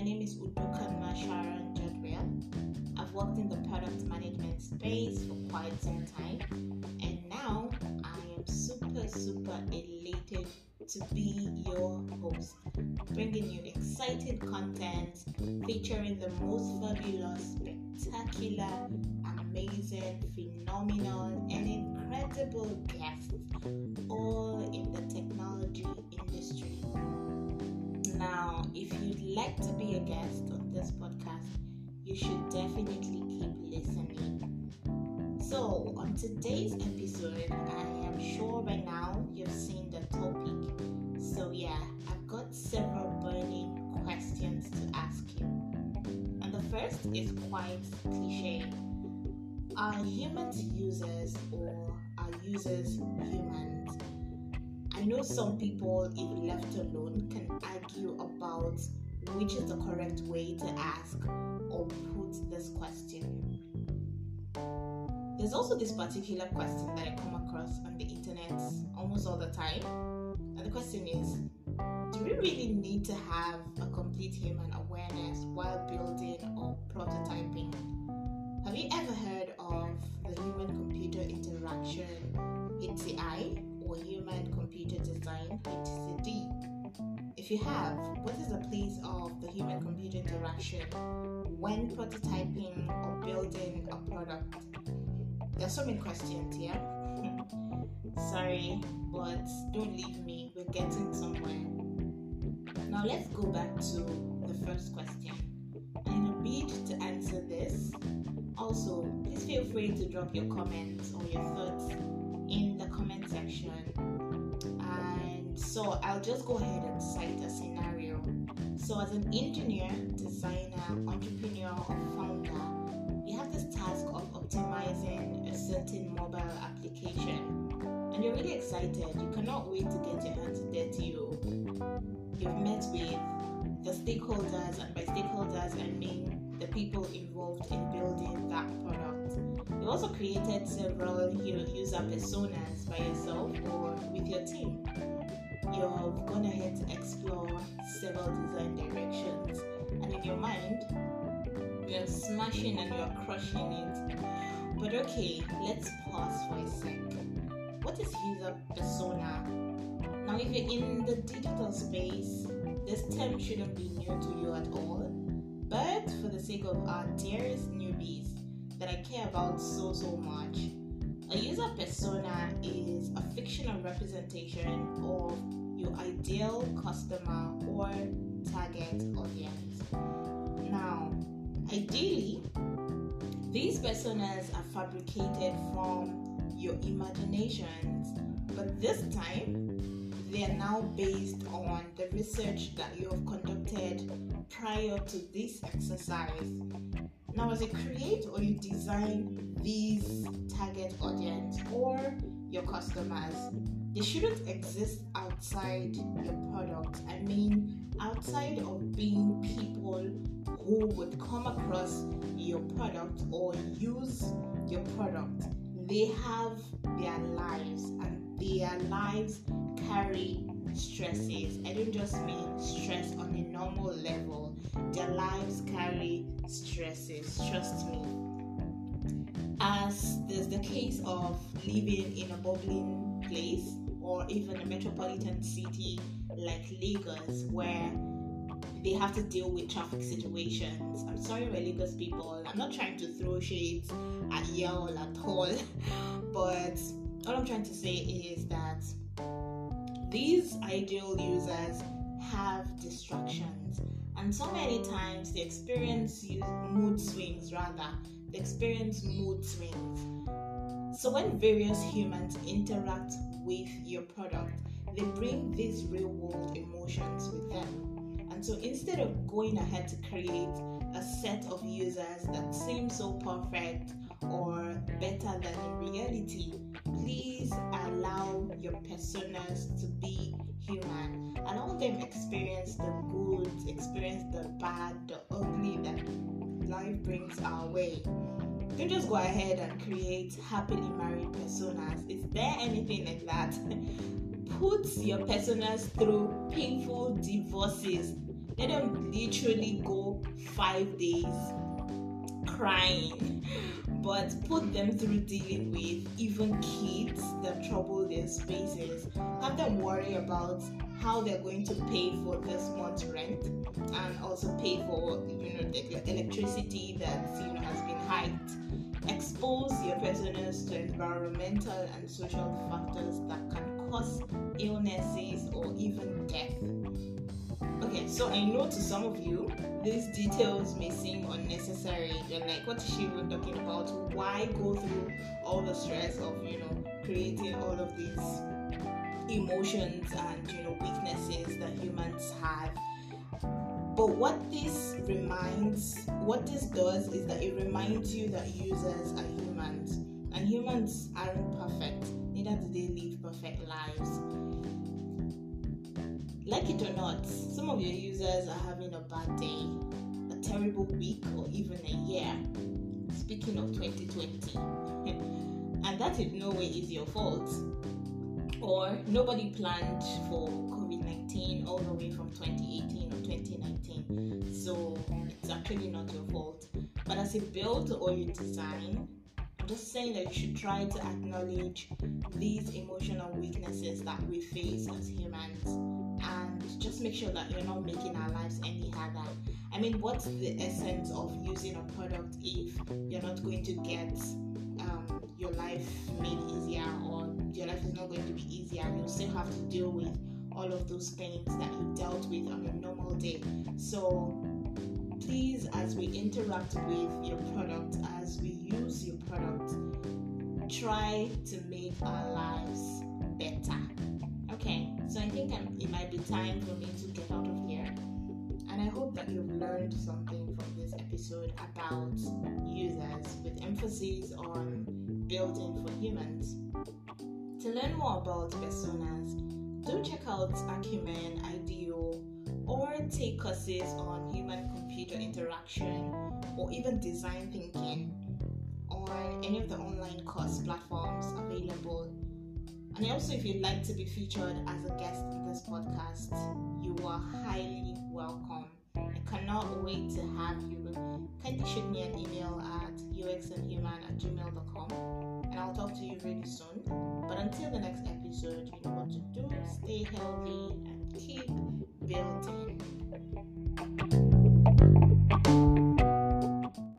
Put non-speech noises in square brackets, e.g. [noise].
My name is Udokanma Sharon Jadwell. I've worked in the product management space for quite some time, and now I am super, super elated to be your host, bringing you exciting content featuring the most fabulous, spectacular, amazing, phenomenal, and incredible guests, all in the technology industry. Now, if you'd like to be a guest on this podcast, you should definitely keep listening. So, on today's episode, I am sure by now you've seen the topic. So, yeah, I've got several burning questions to ask you. And the first is quite cliche Are humans users or are users humans? I know some people, if left alone, can argue about which is the correct way to ask or put this question. There's also this particular question that I come across on the internet almost all the time. And the question is Do we really need to have a complete human awareness while building or prototyping? Have you ever heard of the human computer interaction HCI or human computer design HCD? If you have, what is the place of the human computer interaction when prototyping or building a product? There's so many questions here. [laughs] Sorry, but don't leave me. We're getting somewhere. Now let's go back to the first question. And in a bid to answer this, also please feel free to drop your comments or your thoughts section. And so I'll just go ahead and cite a scenario. So as an engineer, designer, entrepreneur, or founder, you have this task of optimizing a certain mobile application. And you're really excited. You cannot wait to get your hands dirty. You, you've met with the stakeholders, and by stakeholders, I mean the people also created several user personas by yourself or with your team. You've gone ahead to explore several design directions, and in your mind, you're smashing and you're crushing it. But okay, let's pause for a sec. What is user persona? Now, if you're in the digital space, this term shouldn't be new to you at all. But for the sake of our dearest that I care about so so much, a user persona is a fictional representation of your ideal customer or target audience. Now, ideally, these personas are fabricated from your imaginations, but this time they are now based on the research that you have conducted prior to this exercise. Now, as you create or you design these target audience or your customers, they shouldn't exist outside your product. I mean, outside of being people who would come across your product or use your product. They have their lives and their lives carry stresses. I don't just mean stress on a normal level, their lives carry stresses, trust me. As there's the case of living in a bubbling place or even a metropolitan city like Lagos where they have to deal with traffic situations. I'm sorry, my Lagos people. I'm not trying to throw shades at y'all at all, [laughs] but all I'm trying to say is that these ideal users have distractions, and so many times they experience mood swings. Rather, they experience mood swings. So when various humans interact with your product, they bring these real world emotions with them. And so instead of going ahead to create a set of users that seem so perfect or better than in reality, please allow your personas to be human. Allow them experience the good, experience the bad, the ugly that life brings our way. Don't just go ahead and create happily married personas. Is there anything like that? [laughs] Put your personas through painful divorces let them literally go five days crying. But put them through dealing with even kids that trouble their spaces have them worry about how they're going to pay for this month's rent and also pay for you know the electricity that you know has been hiked. Expose your personas to environmental and social factors that can cause illnesses or even death. Okay so i know to some of you these details may seem unnecessary you're like what is she even talking about? Why go through all the stress of you know creating all of these emotions and you know weaknesses that humans have? But what this reminds what this does is that it reminds you that users are humans and humans aren't perfect neither do they live perfect lives like it or not some of your users are having a bad day a terrible week or even a year speaking of 2020 [laughs] and that in no way is your fault or nobody planned for COVID 19 all the way from 2018 or 2019. So it's actually not your fault. But as a build or you design, I'm just saying that you should try to acknowledge these emotional weaknesses that we face as humans and just make sure that you're not making our lives any harder. I mean, what's the essence of using a product if you're not going to get um, your life made easier or your life is not going to be easier. You'll still have to deal with all of those things that you dealt with on a normal day. So please, as we interact with your product, as we use your product, try to make our lives better. Okay, so I think I'm, it might be time for me to get out of here. And I hope that you've learned something from this episode about users with emphasis on building for humans. To learn more about personas, do check out Acumen IDEO or take courses on human computer interaction or even design thinking on any of the online course platforms available. And also, if you'd like to be featured as a guest in this podcast, you are highly welcome. I cannot wait to have you. Kindly shoot me an email at uxandhuman at gmail.com and I'll talk to you really soon. But until the next episode, you know what to do. Stay healthy and keep building.